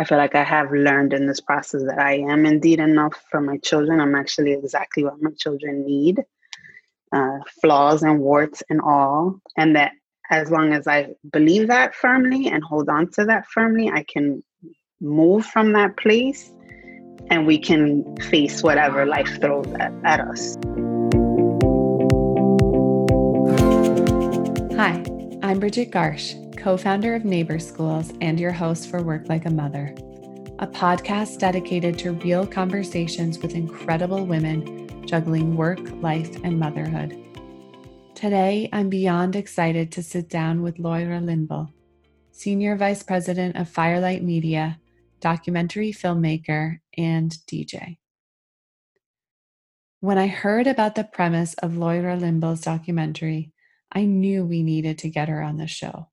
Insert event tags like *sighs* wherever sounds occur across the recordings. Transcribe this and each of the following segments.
I feel like I have learned in this process that I am indeed enough for my children. I'm actually exactly what my children need, uh, flaws and warts and all. And that as long as I believe that firmly and hold on to that firmly, I can move from that place and we can face whatever life throws at, at us. Hi, I'm Bridget Garsh co founder of Neighbor Schools and your host for Work Like a Mother, a podcast dedicated to real conversations with incredible women juggling work, life, and motherhood. Today, I'm beyond excited to sit down with Loira Limbal, Senior Vice President of Firelight Media, documentary filmmaker, and DJ. When I heard about the premise of Loira Limbal's documentary, I knew we needed to get her on the show.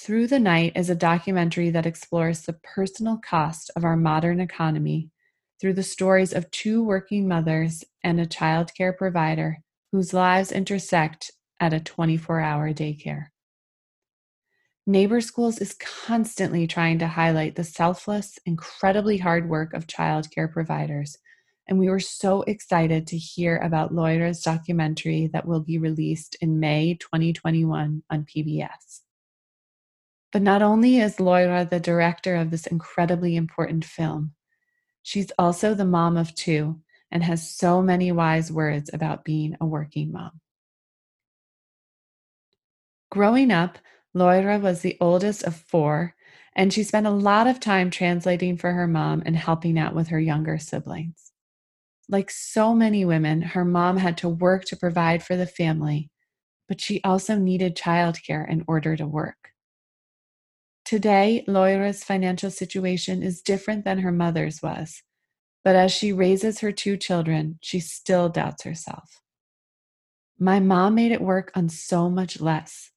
Through the Night is a documentary that explores the personal cost of our modern economy through the stories of two working mothers and a childcare provider whose lives intersect at a 24 hour daycare. Neighbor Schools is constantly trying to highlight the selfless, incredibly hard work of childcare providers, and we were so excited to hear about Loira's documentary that will be released in May 2021 on PBS. But not only is Loira the director of this incredibly important film, she's also the mom of two and has so many wise words about being a working mom. Growing up, Loira was the oldest of four, and she spent a lot of time translating for her mom and helping out with her younger siblings. Like so many women, her mom had to work to provide for the family, but she also needed childcare in order to work. Today, Loira's financial situation is different than her mother's was, but as she raises her two children, she still doubts herself. My mom made it work on so much less.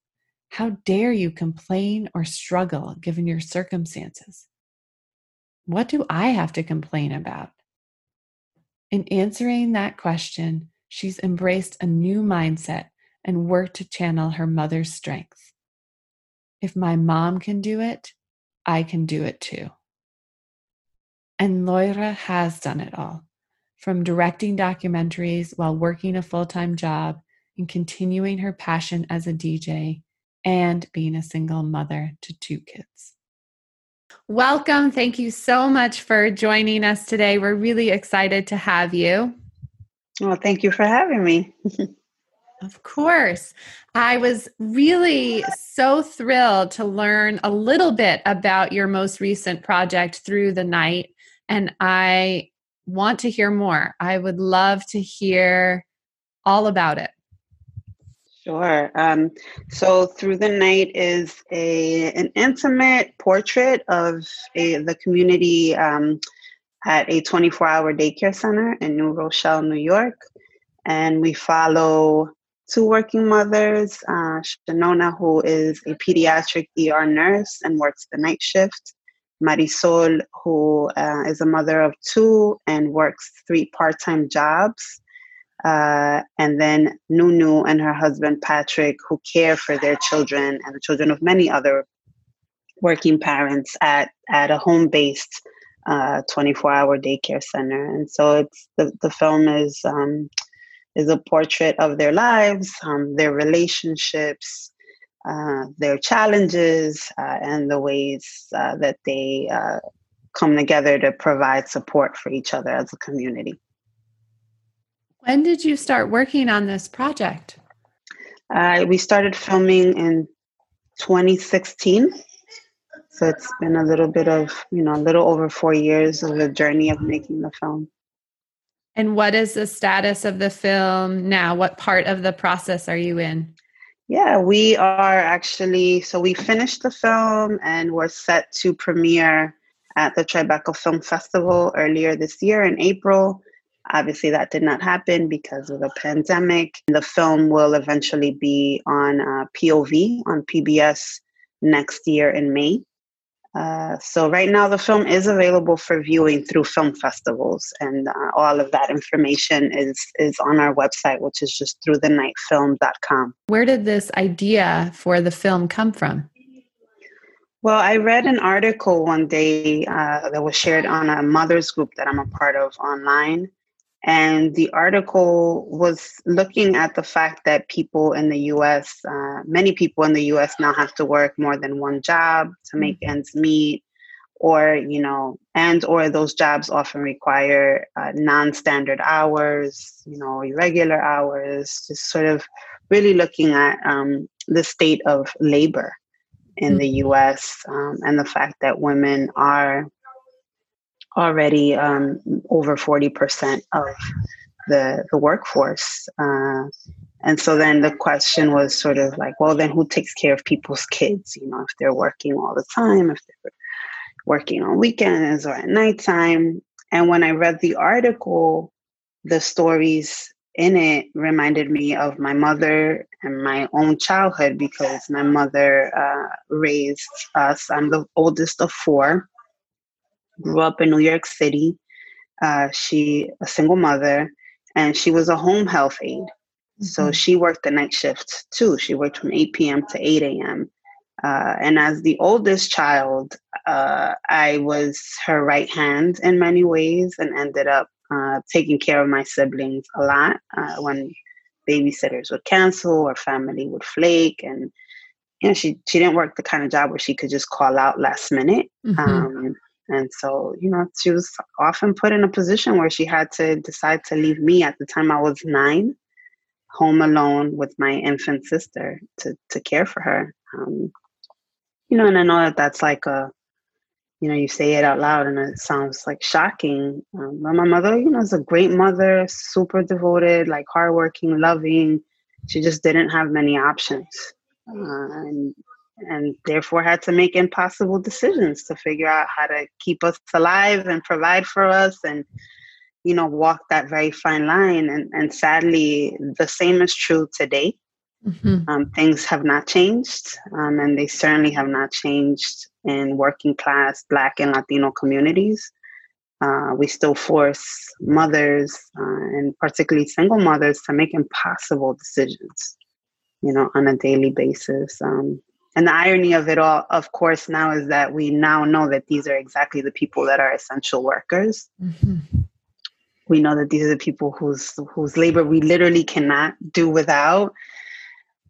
How dare you complain or struggle given your circumstances? What do I have to complain about? In answering that question, she's embraced a new mindset and worked to channel her mother's strength. If my mom can do it, I can do it too. And Loira has done it all from directing documentaries while working a full time job and continuing her passion as a DJ and being a single mother to two kids. Welcome. Thank you so much for joining us today. We're really excited to have you. Well, thank you for having me. *laughs* Of course. I was really so thrilled to learn a little bit about your most recent project through the night. And I want to hear more. I would love to hear all about it. Sure. Um, so, Through the Night is a an intimate portrait of a, the community um, at a 24 hour daycare center in New Rochelle, New York. And we follow two working mothers uh, Shanona, who is a pediatric ER nurse and works the night shift, Marisol, who uh, is a mother of two and works three part time jobs. Uh, and then Nunu and her husband Patrick, who care for their children and the children of many other working parents at, at a home based uh, 24 hour daycare center. And so it's the, the film is um, is a portrait of their lives, um, their relationships, uh, their challenges, uh, and the ways uh, that they uh, come together to provide support for each other as a community. When did you start working on this project? Uh, we started filming in 2016. So it's been a little bit of, you know, a little over four years of the journey of making the film. And what is the status of the film now? What part of the process are you in? Yeah, we are actually, so we finished the film and we're set to premiere at the Tribeca Film Festival earlier this year in April. Obviously, that did not happen because of the pandemic. The film will eventually be on uh, POV on PBS next year in May. Uh, so right now the film is available for viewing through film festivals and uh, all of that information is is on our website which is just through the nightfilm.com where did this idea for the film come from Well, I read an article one day uh, that was shared on a mother's group that I'm a part of online. And the article was looking at the fact that people in the US, uh, many people in the US now have to work more than one job to make mm-hmm. ends meet, or, you know, and or those jobs often require uh, non standard hours, you know, irregular hours, just sort of really looking at um, the state of labor in the mm-hmm. US um, and the fact that women are already um, over 40% of the, the workforce. Uh, and so then the question was sort of like, well, then who takes care of people's kids? You know, if they're working all the time, if they're working on weekends or at nighttime. And when I read the article, the stories in it reminded me of my mother and my own childhood because my mother uh, raised us. I'm the oldest of four. Grew up in New York City. Uh, she a single mother, and she was a home health aide. Mm-hmm. So she worked the night shift too. She worked from 8 p.m. to 8 a.m. Uh, and as the oldest child, uh, I was her right hand in many ways and ended up uh, taking care of my siblings a lot uh, when babysitters would cancel or family would flake and you know she she didn't work the kind of job where she could just call out last minute mm-hmm. um, and so you know she was often put in a position where she had to decide to leave me at the time i was nine home alone with my infant sister to to care for her um, you know and i know that that's like a you know, you say it out loud and it sounds like shocking. Um, but my mother, you know, is a great mother, super devoted, like hardworking, loving. She just didn't have many options, uh, and and therefore had to make impossible decisions to figure out how to keep us alive and provide for us, and you know, walk that very fine line. And and sadly, the same is true today. Mm-hmm. Um, things have not changed, um, and they certainly have not changed in working class Black and Latino communities. Uh, we still force mothers, uh, and particularly single mothers, to make impossible decisions, you know, on a daily basis. Um, and the irony of it all, of course, now is that we now know that these are exactly the people that are essential workers. Mm-hmm. We know that these are the people whose whose labor we literally cannot do without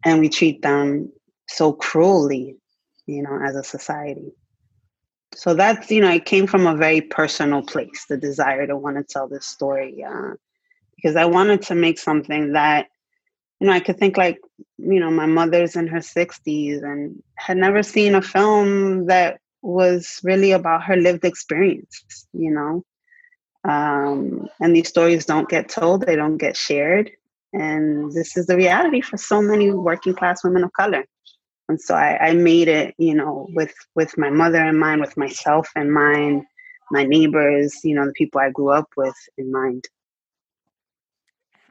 and we treat them so cruelly you know as a society so that's you know it came from a very personal place the desire to want to tell this story uh, because i wanted to make something that you know i could think like you know my mother's in her 60s and had never seen a film that was really about her lived experience you know um, and these stories don't get told they don't get shared and this is the reality for so many working class women of color. And so I, I made it, you know, with with my mother in mind, with myself in mind, my neighbors, you know, the people I grew up with in mind.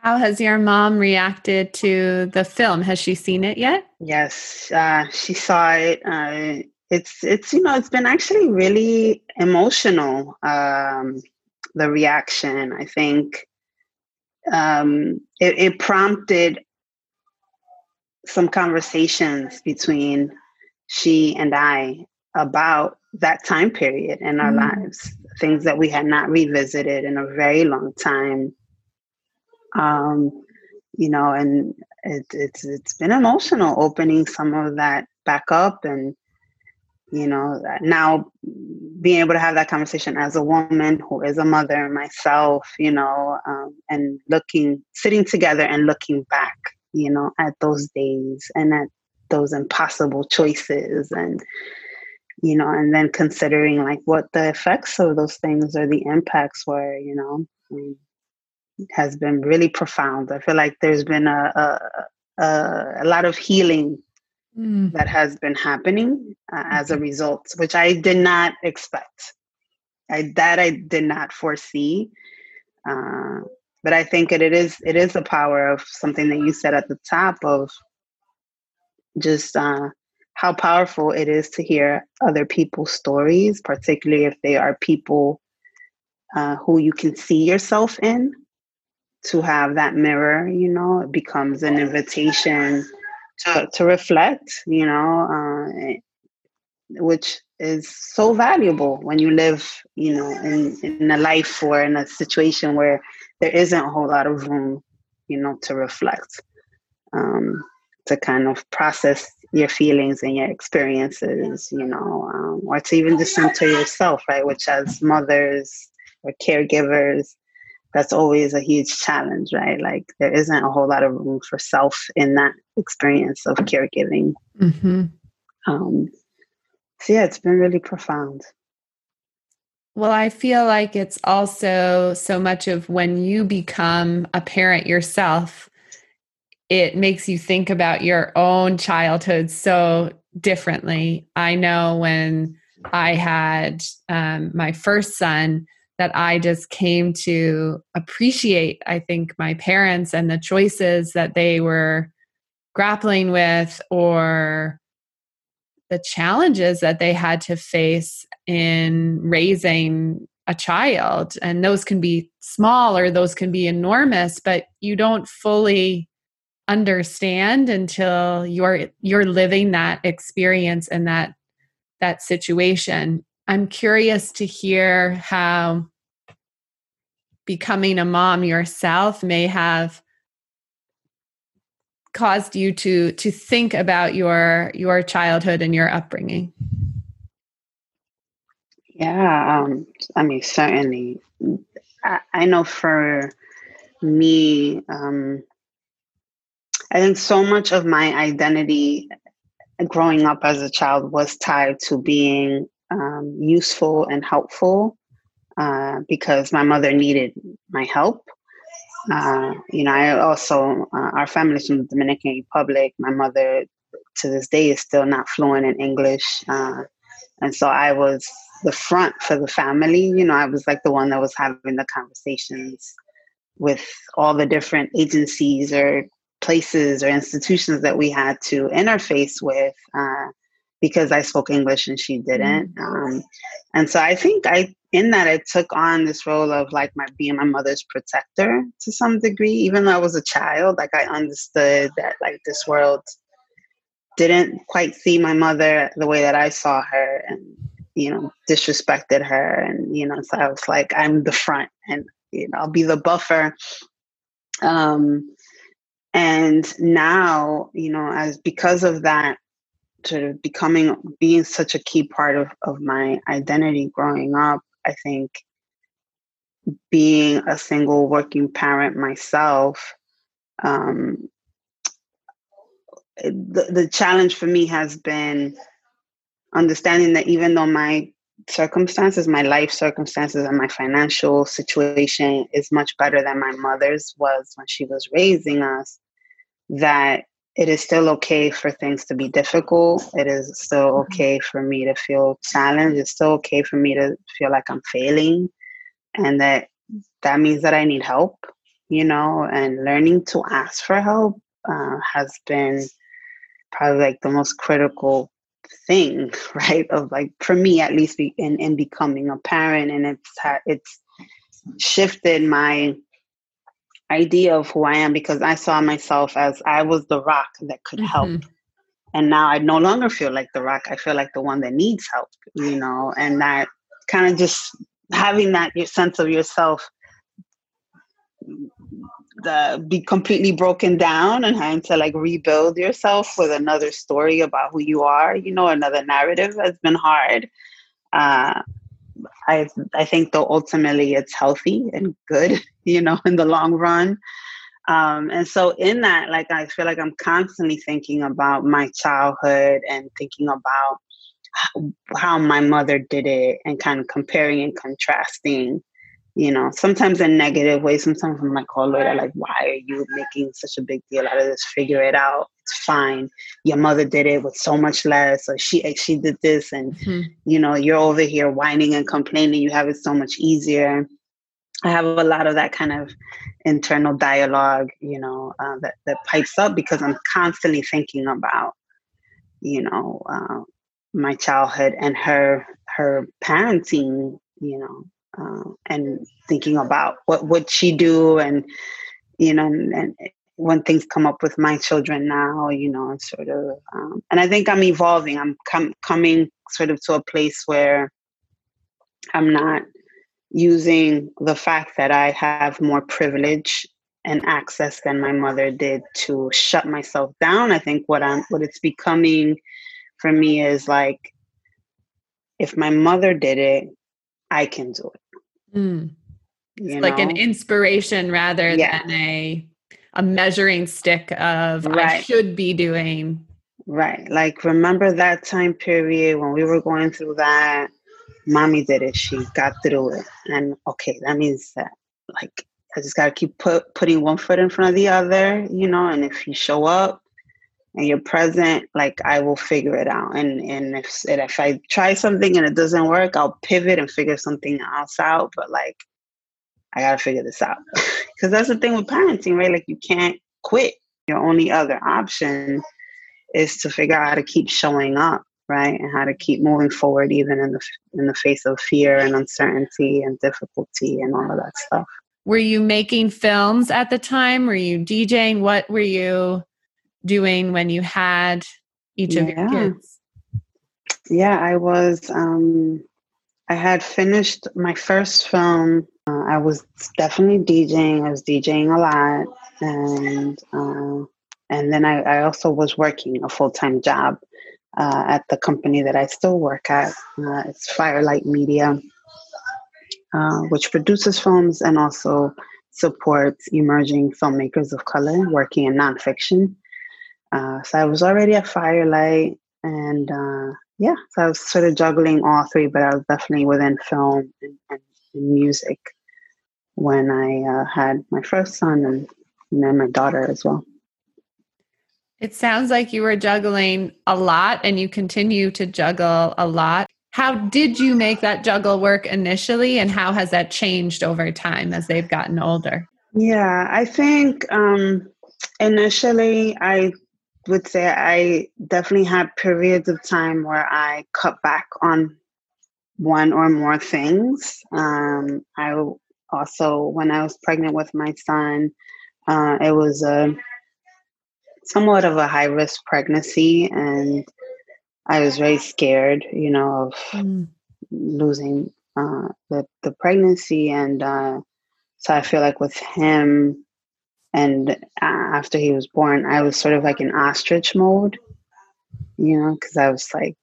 How has your mom reacted to the film? Has she seen it yet? Yes, uh, she saw it. Uh, it's it's you know it's been actually really emotional. Um, the reaction, I think, um, it, it prompted some conversations between she and I about that time period in our mm. lives, things that we had not revisited in a very long time. Um, you know, and it, it's it's been emotional opening some of that back up and you know now being able to have that conversation as a woman who is a mother myself you know um, and looking sitting together and looking back you know at those days and at those impossible choices and you know and then considering like what the effects of those things or the impacts were you know has been really profound i feel like there's been a, a, a, a lot of healing mm. that has been happening uh, as a result, which I did not expect. I that I did not foresee. Uh, but I think it, it is it is the power of something that you said at the top of just uh, how powerful it is to hear other people's stories, particularly if they are people uh, who you can see yourself in. To have that mirror, you know, it becomes an invitation to, to reflect, you know, uh, which is so valuable when you live, you know, in, in a life or in a situation where there isn't a whole lot of room, you know, to reflect, um, to kind of process your feelings and your experiences, you know, um, or to even just center yourself, right? Which as mothers or caregivers, that's always a huge challenge, right? Like there isn't a whole lot of room for self in that experience of caregiving. Mm-hmm. Um, so yeah, it's been really profound. Well, I feel like it's also so much of when you become a parent yourself, it makes you think about your own childhood so differently. I know when I had um, my first son, that I just came to appreciate, I think, my parents and the choices that they were grappling with or the challenges that they had to face in raising a child. And those can be small or those can be enormous, but you don't fully understand until you're you're living that experience and that that situation i'm curious to hear how becoming a mom yourself may have caused you to to think about your your childhood and your upbringing. Yeah um, i mean certainly. I, I, know for me um, i think so much of my identity growing up as a child was tied to being um, useful and helpful uh, because my mother needed my help. Uh, you know, I also, uh, our family's from the Dominican Republic. My mother, to this day, is still not fluent in English. Uh, and so I was the front for the family. You know, I was like the one that was having the conversations with all the different agencies or places or institutions that we had to interface with uh, because I spoke English and she didn't. Mm. Um, and so I think I in that I took on this role of like my being my mother's protector to some degree, even though I was a child, like I understood that like this world didn't quite see my mother the way that I saw her and you know disrespected her and you know so I was like I'm the front and you know I'll be the buffer um and now you know as because of that of becoming being such a key part of, of my identity growing up i think being a single working parent myself um, the, the challenge for me has been understanding that even though my circumstances my life circumstances and my financial situation is much better than my mother's was when she was raising us that it is still okay for things to be difficult. It is still mm-hmm. okay for me to feel challenged. It's still okay for me to feel like I'm failing and that that means that I need help, you know, and learning to ask for help uh, has been probably like the most critical thing, *laughs* right? Of like, for me at least, in, in becoming a parent. And it's, it's shifted my idea of who I am because I saw myself as I was the rock that could help. Mm-hmm. And now I no longer feel like the rock. I feel like the one that needs help, you know, and that kind of just having that sense of yourself the be completely broken down and having to like rebuild yourself with another story about who you are, you know, another narrative has been hard. Uh, I I think though ultimately it's healthy and good, *laughs* you know, in the long run. Um, and so in that, like I feel like I'm constantly thinking about my childhood and thinking about how, my mother did it and kind of comparing and contrasting you know, sometimes in negative ways. Sometimes I'm like, oh Lord, I'm like, why are you making such a big deal out of this? Figure it out. It's fine. Your mother did it with so much less, or she she did this, and mm-hmm. you know, you're over here whining and complaining. You have it so much easier. I have a lot of that kind of internal dialogue, you know, uh, that that pipes up because I'm constantly thinking about, you know, uh, my childhood and her her parenting, you know, uh, and thinking about what would she do and you know and, when things come up with my children now, you know, sort of, um, and I think I'm evolving. I'm com- coming sort of to a place where I'm not using the fact that I have more privilege and access than my mother did to shut myself down. I think what I'm what it's becoming for me is like if my mother did it, I can do it. Mm. like know? an inspiration rather yeah. than a a measuring stick of right. I should be doing. Right. Like remember that time period when we were going through that mommy did it. She got through it. And okay, that means that like I just gotta keep put, putting one foot in front of the other, you know, and if you show up and you're present, like I will figure it out. And and if and if I try something and it doesn't work, I'll pivot and figure something else out. But like I gotta figure this out. *laughs* Cause that's the thing with parenting, right? Like you can't quit. Your only other option is to figure out how to keep showing up right and how to keep moving forward even in the in the face of fear and uncertainty and difficulty and all of that stuff were you making films at the time were you djing what were you doing when you had each of yeah. your kids yeah i was um i had finished my first film uh, i was definitely djing i was djing a lot and uh, and then I, I also was working a full-time job uh, at the company that I still work at. Uh, it's Firelight Media, uh, which produces films and also supports emerging filmmakers of color working in nonfiction. Uh, so I was already at Firelight, and uh, yeah, so I was sort of juggling all three, but I was definitely within film and, and, and music when I uh, had my first son and, and then my daughter as well. It sounds like you were juggling a lot and you continue to juggle a lot. How did you make that juggle work initially and how has that changed over time as they've gotten older? Yeah, I think um, initially I would say I definitely had periods of time where I cut back on one or more things. Um, I also, when I was pregnant with my son, uh, it was a somewhat of a high risk pregnancy and I was very scared, you know, of mm. losing uh, the the pregnancy, and uh, so I feel like with him, and uh, after he was born, I was sort of like in ostrich mode, you know, because I was like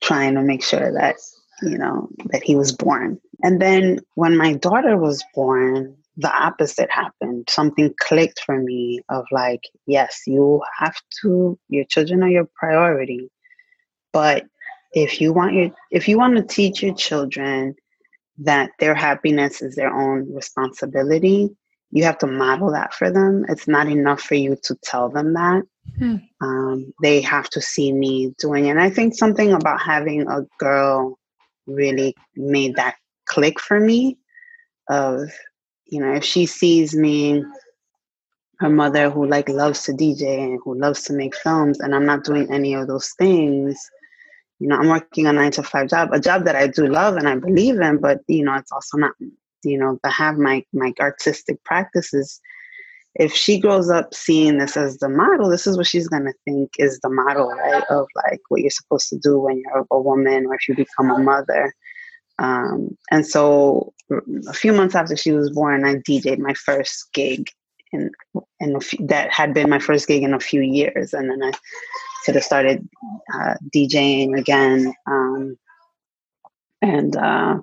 trying to make sure that you know that he was born, and then when my daughter was born, the opposite happened. Something clicked for me of like, yes, you have to, your children are your priority. But if you want your if you want to teach your children that their happiness is their own responsibility, you have to model that for them. It's not enough for you to tell them that. Hmm. Um, they have to see me doing it. And I think something about having a girl really made that click for me of you know, if she sees me, her mother who like loves to DJ and who loves to make films, and I'm not doing any of those things, you know, I'm working a nine to five job, a job that I do love and I believe in, but you know, it's also not, you know, to have my my artistic practices. If she grows up seeing this as the model, this is what she's gonna think is the model, right? Of like what you're supposed to do when you're a woman or if you become a mother. Um, and so a few months after she was born, I DJed my first gig And, in a few, that had been my first gig in a few years. And then I sort of started uh, DJing again. Um, and uh,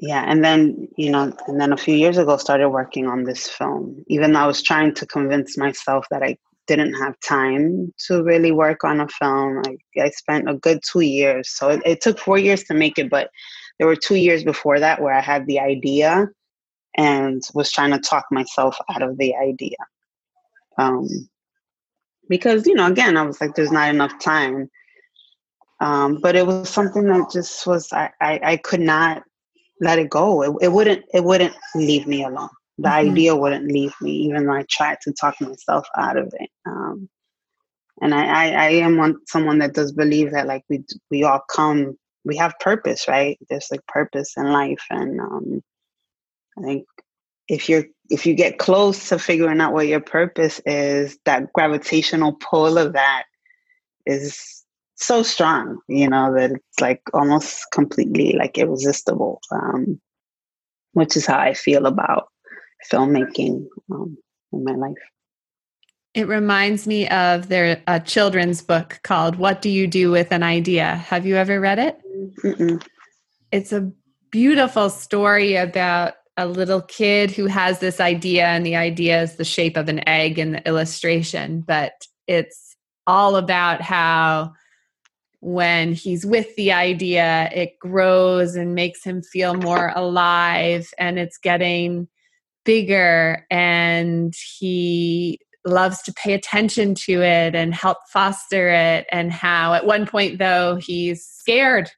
yeah, and then, you know, and then a few years ago started working on this film, even though I was trying to convince myself that I didn't have time to really work on a film. I, I spent a good two years. So it, it took four years to make it, but there were two years before that where I had the idea and was trying to talk myself out of the idea. Um, because, you know, again, I was like, there's not enough time. Um, but it was something that just was, I, I, I could not let it go. It, it wouldn't, it wouldn't leave me alone the mm-hmm. idea wouldn't leave me, even though I tried to talk myself out of it. Um, and I, I, I am one someone that does believe that like we we all come, we have purpose, right? There's like purpose in life, and um, I think if you're if you get close to figuring out what your purpose is, that gravitational pull of that is so strong, you know, that it's like almost completely like irresistible. Um, which is how I feel about filmmaking um, in my life. It reminds me of their a children's book called "What Do You Do with an Idea." Have you ever read it? Mm-mm. It's a beautiful story about a little kid who has this idea, and the idea is the shape of an egg in the illustration, but it's all about how when he's with the idea, it grows and makes him feel more alive and it's getting bigger and he loves to pay attention to it and help foster it and how at one point though he's scared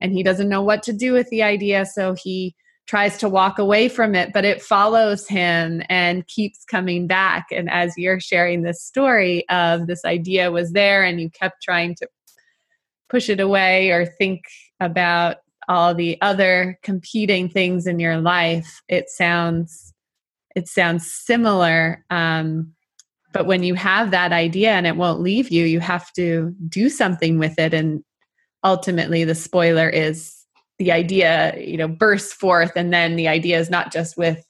and he doesn't know what to do with the idea so he tries to walk away from it but it follows him and keeps coming back. And as you're sharing this story of this idea was there and you kept trying to push it away or think about all the other competing things in your life it sounds it sounds similar um, but when you have that idea and it won't leave you you have to do something with it and ultimately the spoiler is the idea you know bursts forth and then the idea is not just with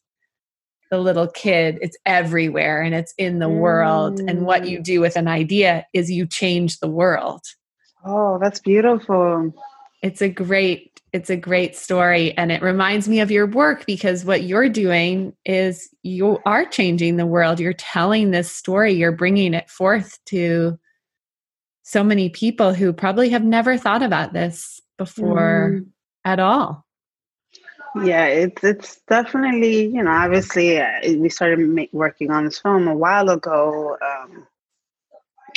the little kid it's everywhere and it's in the mm. world and what you mm. do with an idea is you change the world Oh, that's beautiful. It's a great it's a great story and it reminds me of your work because what you're doing is you are changing the world. You're telling this story, you're bringing it forth to so many people who probably have never thought about this before mm. at all. Yeah, it's it's definitely you know obviously uh, we started make, working on this film a while ago. Um,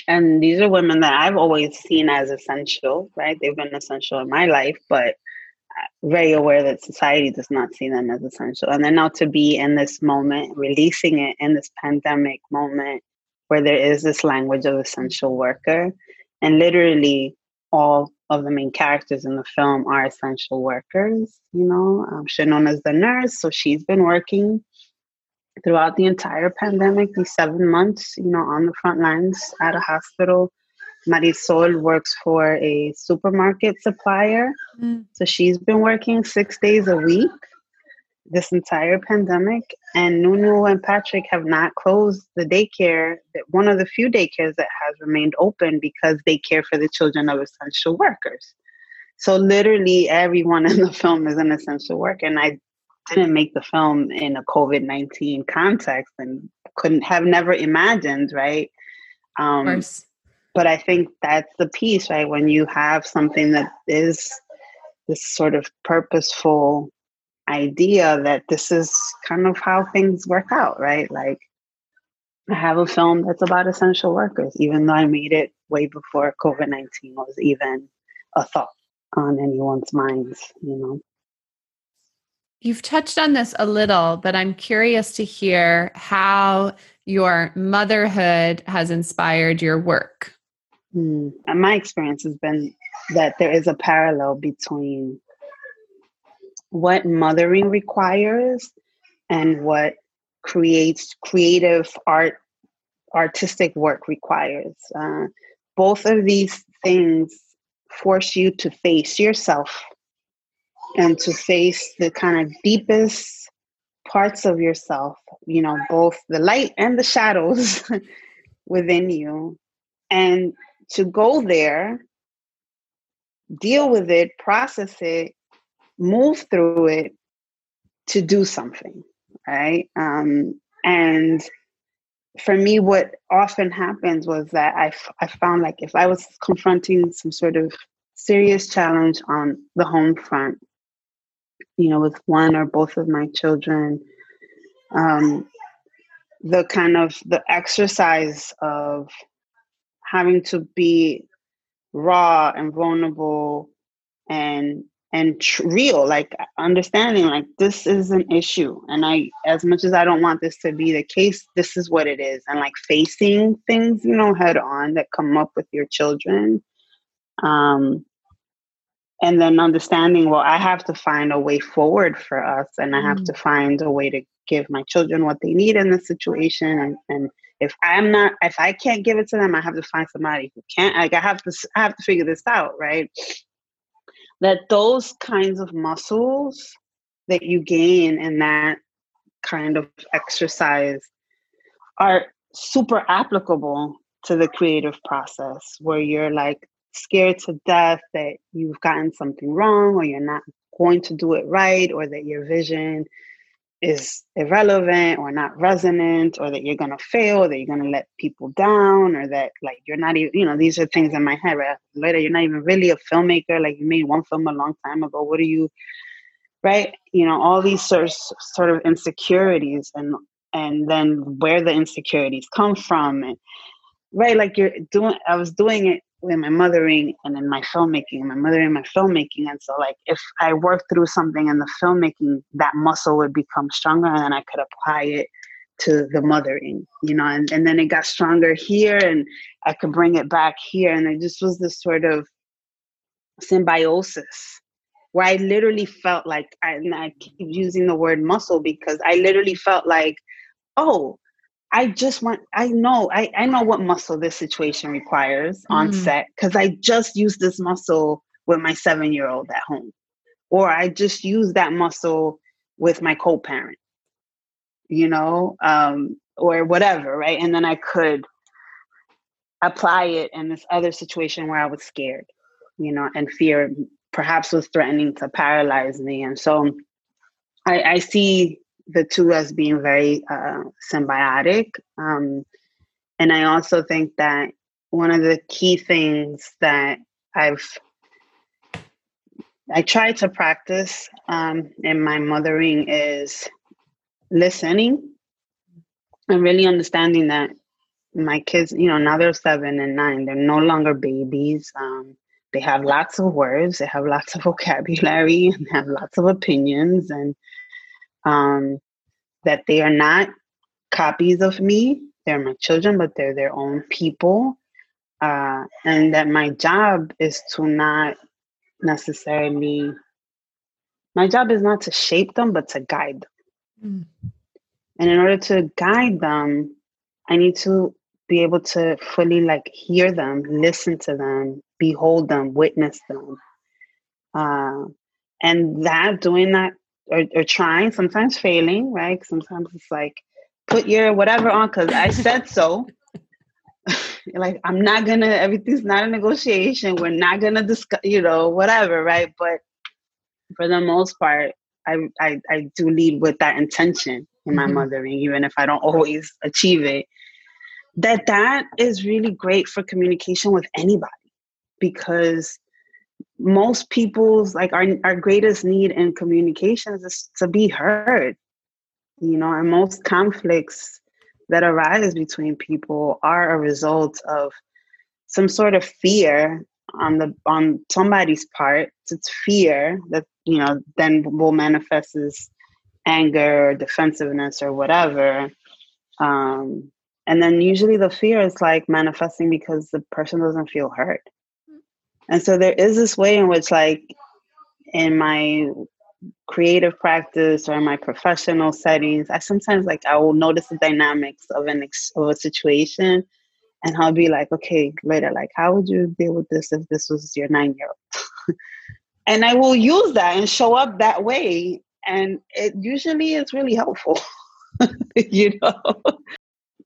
and these are women that I've always seen as essential, right? They've been essential in my life, but very aware that society does not see them as essential. And then now to be in this moment, releasing it in this pandemic moment where there is this language of essential worker, and literally all of the main characters in the film are essential workers. You know, um, Shanona's the nurse, so she's been working throughout the entire pandemic, these seven months, you know, on the front lines at a hospital. Marisol works for a supermarket supplier. Mm. So she's been working six days a week this entire pandemic. And Nunu and Patrick have not closed the daycare, that one of the few daycares that has remained open because they care for the children of essential workers. So literally everyone *laughs* in the film is an essential worker. And I didn't make the film in a COVID 19 context and couldn't have never imagined, right? Um, but I think that's the piece, right? When you have something that is this sort of purposeful idea that this is kind of how things work out, right? Like, I have a film that's about essential workers, even though I made it way before COVID 19 was even a thought on anyone's minds, you know? You've touched on this a little, but I'm curious to hear how your motherhood has inspired your work. Mm. My experience has been that there is a parallel between what mothering requires and what creates creative art artistic work requires uh, both of these things force you to face yourself and to face the kind of deepest parts of yourself, you know, both the light and the shadows *laughs* within you, and to go there, deal with it, process it, move through it to do something, right? Um, and for me, what often happens was that I, f- I found like if I was confronting some sort of serious challenge on the home front, you know, with one or both of my children, um, the kind of the exercise of having to be raw and vulnerable and and tr- real like understanding like this is an issue. And i as much as i don't want this to be the case this is what it is. And like facing things you know head on that come up with your children um and then understanding well i have to find a way forward for us and i have mm. to find a way to give my children what they need in this situation and, and if i'm not if i can't give it to them i have to find somebody who can't like i have to i have to figure this out right that those kinds of muscles that you gain in that kind of exercise are super applicable to the creative process where you're like scared to death that you've gotten something wrong or you're not going to do it right or that your vision is irrelevant or not resonant or that you're going to fail or that you're going to let people down or that like you're not even you know these are things in my head right? Later you're not even really a filmmaker like you made one film a long time ago what are you right? You know all these sort of, sort of insecurities and and then where the insecurities come from and right like you're doing i was doing it with my mothering and in my filmmaking, my mothering, my filmmaking. And so, like, if I worked through something in the filmmaking, that muscle would become stronger and I could apply it to the mothering, you know, and, and then it got stronger here and I could bring it back here. And it just was this sort of symbiosis where I literally felt like, I, I keep using the word muscle because I literally felt like, oh, I just want, I know, I, I know what muscle this situation requires on mm. set because I just used this muscle with my seven year old at home. Or I just used that muscle with my co parent, you know, um, or whatever, right? And then I could apply it in this other situation where I was scared, you know, and fear perhaps was threatening to paralyze me. And so I, I see the two as being very uh, symbiotic. Um, and I also think that one of the key things that I've I try to practice um, in my mothering is listening and really understanding that my kids, you know, now they're seven and nine, they're no longer babies. Um, they have lots of words, they have lots of vocabulary, *laughs* and have lots of opinions, and um, that they are not copies of me. They're my children, but they're their own people. Uh, and that my job is to not necessarily, my job is not to shape them, but to guide them. Mm. And in order to guide them, I need to be able to fully like hear them, listen to them, behold them, witness them. Uh, and that doing that or, or trying, sometimes failing, right? Sometimes it's like, put your whatever on because I said so. *laughs* like, I'm not gonna, everything's not a negotiation. We're not gonna discuss, you know, whatever, right? But for the most part, I, I, I do lead with that intention in my mm-hmm. mothering, even if I don't always achieve it. That that is really great for communication with anybody because most people's like our, our greatest need in communications is to be heard you know and most conflicts that arise between people are a result of some sort of fear on the on somebody's part it's fear that you know then will manifest as anger or defensiveness or whatever. Um and then usually the fear is like manifesting because the person doesn't feel heard and so there is this way in which, like, in my creative practice or in my professional settings, I sometimes like I will notice the dynamics of an ex- of a situation, and I'll be like, okay, later, like, how would you deal with this if this was your nine year old? *laughs* and I will use that and show up that way, and it usually is really helpful, *laughs* you know.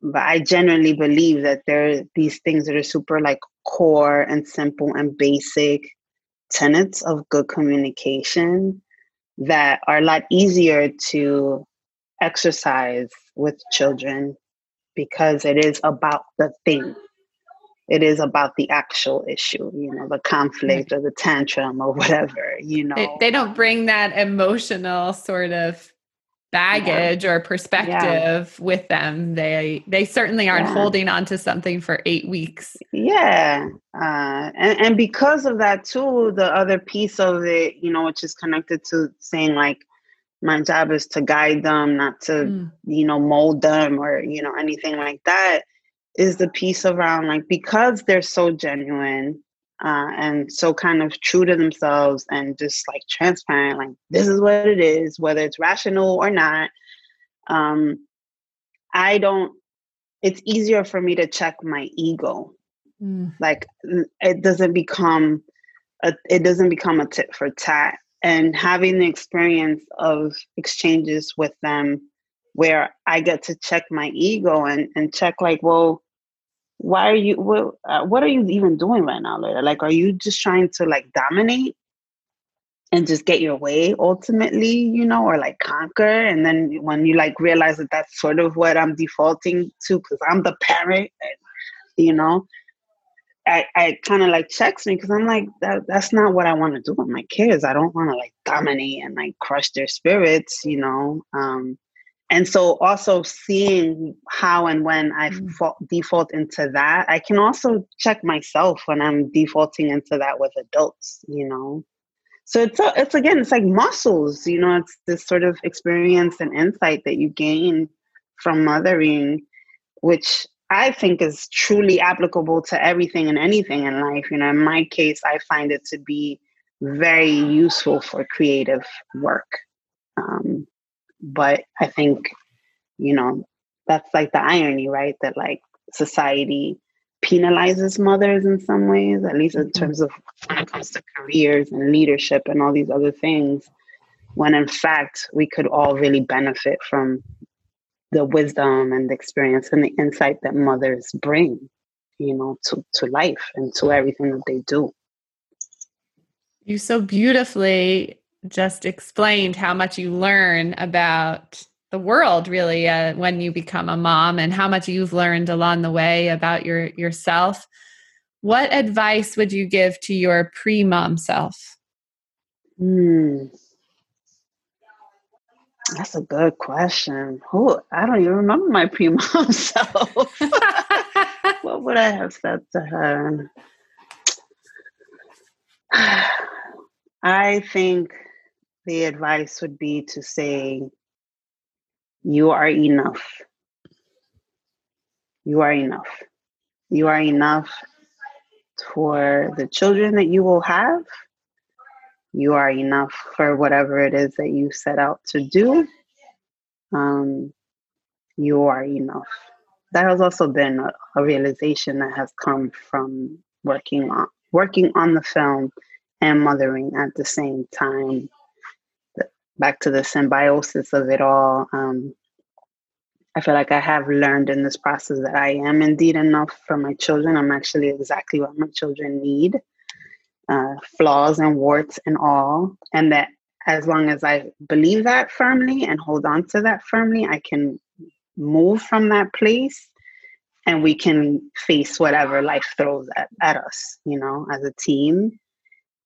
But I genuinely believe that there are these things that are super like core and simple and basic tenets of good communication that are a lot easier to exercise with children because it is about the thing. It is about the actual issue, you know, the conflict or the tantrum or whatever, you know. They, they don't bring that emotional sort of baggage yeah. or perspective yeah. with them they they certainly aren't yeah. holding on to something for eight weeks yeah uh, and, and because of that too the other piece of it you know which is connected to saying like my job is to guide them not to mm. you know mold them or you know anything like that is the piece around like because they're so genuine uh, and so kind of true to themselves and just like transparent like this is what it is whether it's rational or not um i don't it's easier for me to check my ego mm. like it doesn't become a, it doesn't become a tit for tat and having the experience of exchanges with them where i get to check my ego and and check like well why are you what, uh, what are you even doing right now Loira? like are you just trying to like dominate and just get your way ultimately you know or like conquer and then when you like realize that that's sort of what i'm defaulting to because i'm the parent and, you know i i kind of like checks me because i'm like that, that's not what i want to do with my kids i don't want to like dominate and like crush their spirits you know um and so also seeing how and when i mm. default into that i can also check myself when i'm defaulting into that with adults you know? So it's a, it's again it's like muscles you know it's this sort of experience and insight that you gain from mothering which i think is truly applicable to everything and anything in life. You know in my case i find it to be very useful for creative work. Um, but I think, you know, that's like the irony, right? That like society penalizes mothers in some ways, at least in mm-hmm. terms of when it comes to careers and leadership and all these other things, when in fact we could all really benefit from the wisdom and the experience and the insight that mothers bring, you know, to, to life and to everything that they do. You so beautifully just explained how much you learn about the world really uh, when you become a mom and how much you've learned along the way about your yourself. What advice would you give to your pre-mom self? Hmm. that's a good question. Who i don't even remember my pre-mom *laughs* self. *laughs* What would i have said to her? *sighs* I think the advice would be to say, You are enough. You are enough. You are enough for the children that you will have. You are enough for whatever it is that you set out to do. Um, you are enough. That has also been a, a realization that has come from working on working on the film and mothering at the same time back to the symbiosis of it all. Um, I feel like I have learned in this process that I am indeed enough for my children. I'm actually exactly what my children need, uh, flaws and warts and all. And that as long as I believe that firmly and hold on to that firmly, I can move from that place and we can face whatever life throws at, at us, you know, as a team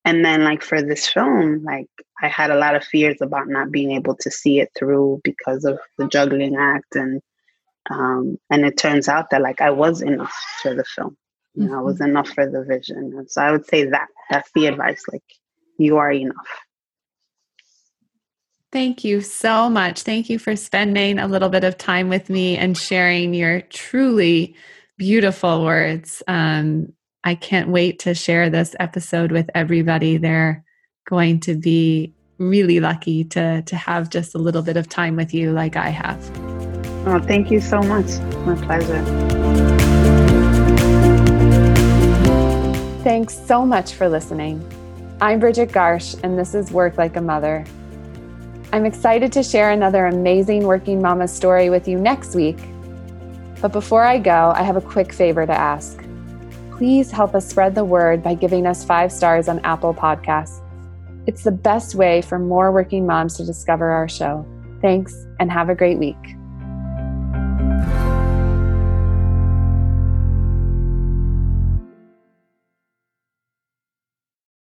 and then like for this film like i had a lot of fears about not being able to see it through because of the juggling act and um and it turns out that like i was enough for the film you know i was mm-hmm. enough for the vision and so i would say that that's the advice like you are enough Thank you so much. Thank you for spending a little bit of time with me and sharing your truly beautiful words. Um, I can't wait to share this episode with everybody. They're going to be really lucky to to have just a little bit of time with you like I have. Oh, thank you so much. My pleasure. Thanks so much for listening. I'm Bridget Garsh, and this is Work Like a Mother. I'm excited to share another amazing working mama story with you next week. But before I go, I have a quick favor to ask please help us spread the word by giving us five stars on Apple Podcasts. It's the best way for more working moms to discover our show. Thanks, and have a great week.